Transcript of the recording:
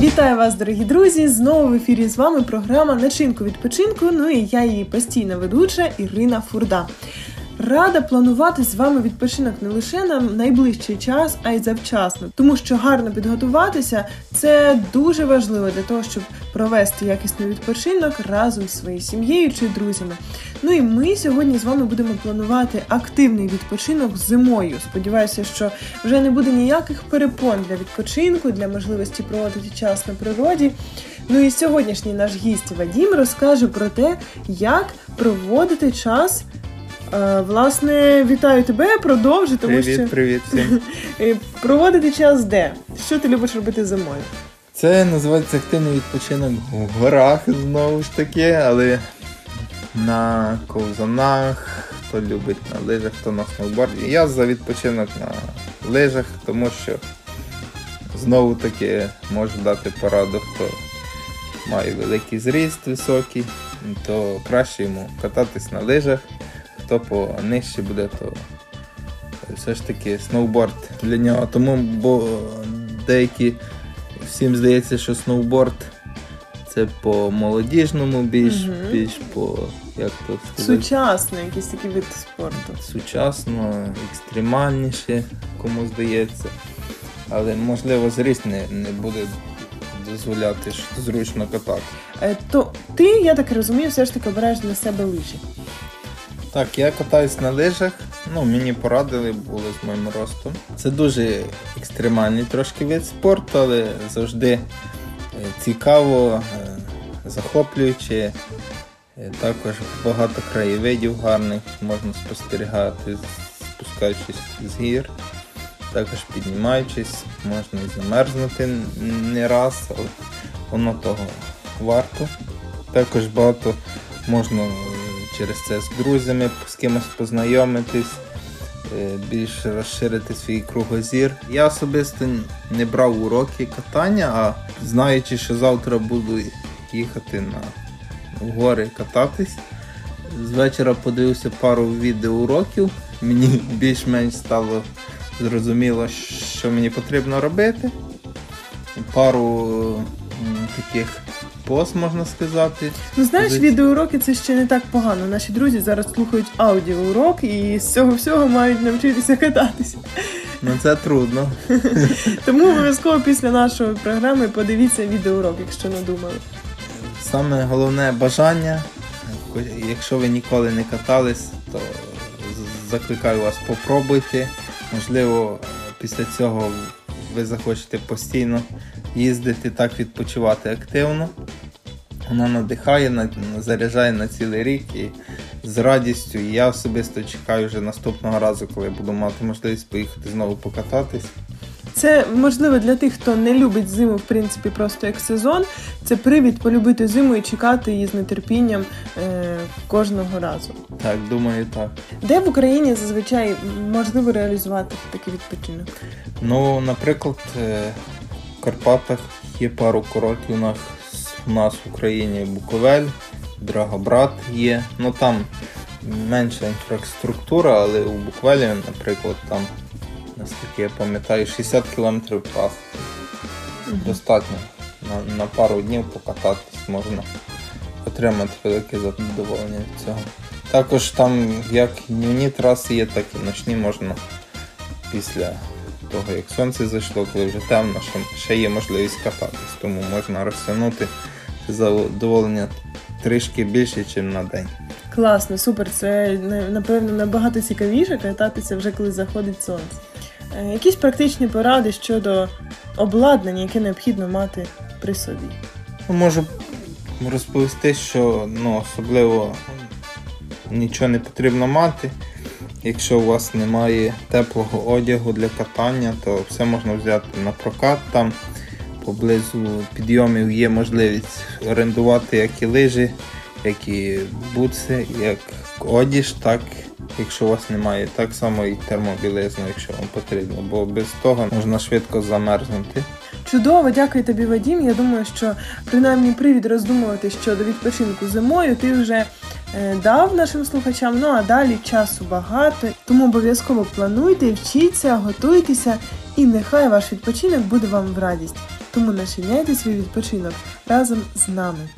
Вітаю вас, дорогі друзі! Знову в ефірі з вами програма Начинку відпочинку. Ну і я її постійна ведуча Ірина Фурда. Рада планувати з вами відпочинок не лише на найближчий час, а й завчасно, тому що гарно підготуватися це дуже важливо для того, щоб провести якісний відпочинок разом з своєю сім'єю чи друзями. Ну і ми сьогодні з вами будемо планувати активний відпочинок зимою. Сподіваюся, що вже не буде ніяких перепон для відпочинку, для можливості проводити час на природі. Ну і сьогоднішній наш гість Вадім розкаже про те, як проводити час. Е, Власне, вітаю тебе, продовжуй, тому Привіт, що привіт всім. Е, проводити час де? Що ти любиш робити зимою? Це називається активний відпочинок в горах знову ж таки, але на ковзанах, хто любить на лижах, хто на сноуборді. Я за відпочинок на лижах, тому що знову таки можу дати пораду, хто має великий зріст високий, то краще йому кататись на лижах, хто понижче буде, то все ж таки сноуборд для нього. Тому бо деякі всім здається, що сноуборд це по молодіжному, більш, Мгм. більш по як то сказати, Сучасний якийсь такий вид спорту. сучасно, екстремальніше, кому здається. Але можливо зріст не, не буде дозволяти зручно катати. Е, То ти, я так розумію, все ж таки обираєш для себе лижі. Так, я катаюсь на лижах. Ну, мені порадили, були з моїм ростом. Це дуже екстремальний трошки вид спорту, але завжди е, цікаво, е, захоплююче. Е, Також багато краєвидів гарних можна спостерігати, спускаючись з гір. Також піднімаючись, можна і замерзнути не раз, але воно того варто. Також багато можна через це з друзями з кимось познайомитись, е, більш розширити свій кругозір. Я особисто не брав уроки катання, а знаючи, що завтра буду їхати на гори кататись. З вечора подивився пару відеоуроків. Мені більш-менш стало зрозуміло, що мені потрібно робити. Пару таких пост, можна сказати. Ну знаєш, відеоуроки це ще не так погано. Наші друзі зараз слухають аудіоурок і з цього всього мають навчитися кататися. Ну це трудно. Тому обов'язково після нашої програми подивіться відеоурок, якщо надумали. Саме головне бажання. Якщо ви ніколи не катались, то закликаю вас попробуйте. Можливо, після цього ви захочете постійно їздити, так відпочивати активно. Воно надихає, заряджає на цілий рік і з радістю. І я особисто чекаю вже наступного разу, коли буду мати можливість поїхати знову покататись. Це можливо для тих, хто не любить зиму, в принципі, просто як сезон. Це привід полюбити зиму і чекати її з нетерпінням е, кожного разу. Так, думаю, так. Де в Україні зазвичай можливо реалізувати такий відпочинок? Ну, наприклад, е, в Карпатах є пару курортів у нас, у нас в Україні Буковель, Драгобрат є. Ну там менша інфраструктура, але у Буковелі, наприклад, там, наскільки я пам'ятаю, 60 км трас. Достатньо. На, на пару днів покататись можна отримати велике задоволення від цього. Також там як днівні траси є, так і ночні можна після того, як сонце зайшло, коли вже темно, що ще є можливість кататись, тому можна розтягнути задоволення трішки більше, ніж на день. Класно, супер. Це напевно набагато цікавіше кататися вже коли заходить сонце. Е, Якісь практичні поради щодо обладнання, яке необхідно мати при собі. Ну, Можу розповісти, що ну, особливо нічого не потрібно мати. Якщо у вас немає теплого одягу для катання, то все можна взяти на прокат. Там поблизу підйомів є можливість орендувати як і лижі, як і бутси, як одіж, так якщо у вас немає, так само і термобілизну, якщо вам потрібно, бо без того можна швидко замерзнути. Чудово, дякую тобі, Вадім. Я думаю, що принаймні привід роздумувати щодо відпочинку зимою ти вже е, дав нашим слухачам. Ну а далі часу багато. Тому обов'язково плануйте, вчіться, готуйтеся, і нехай ваш відпочинок буде вам в радість. Тому начиняйте свій відпочинок разом з нами.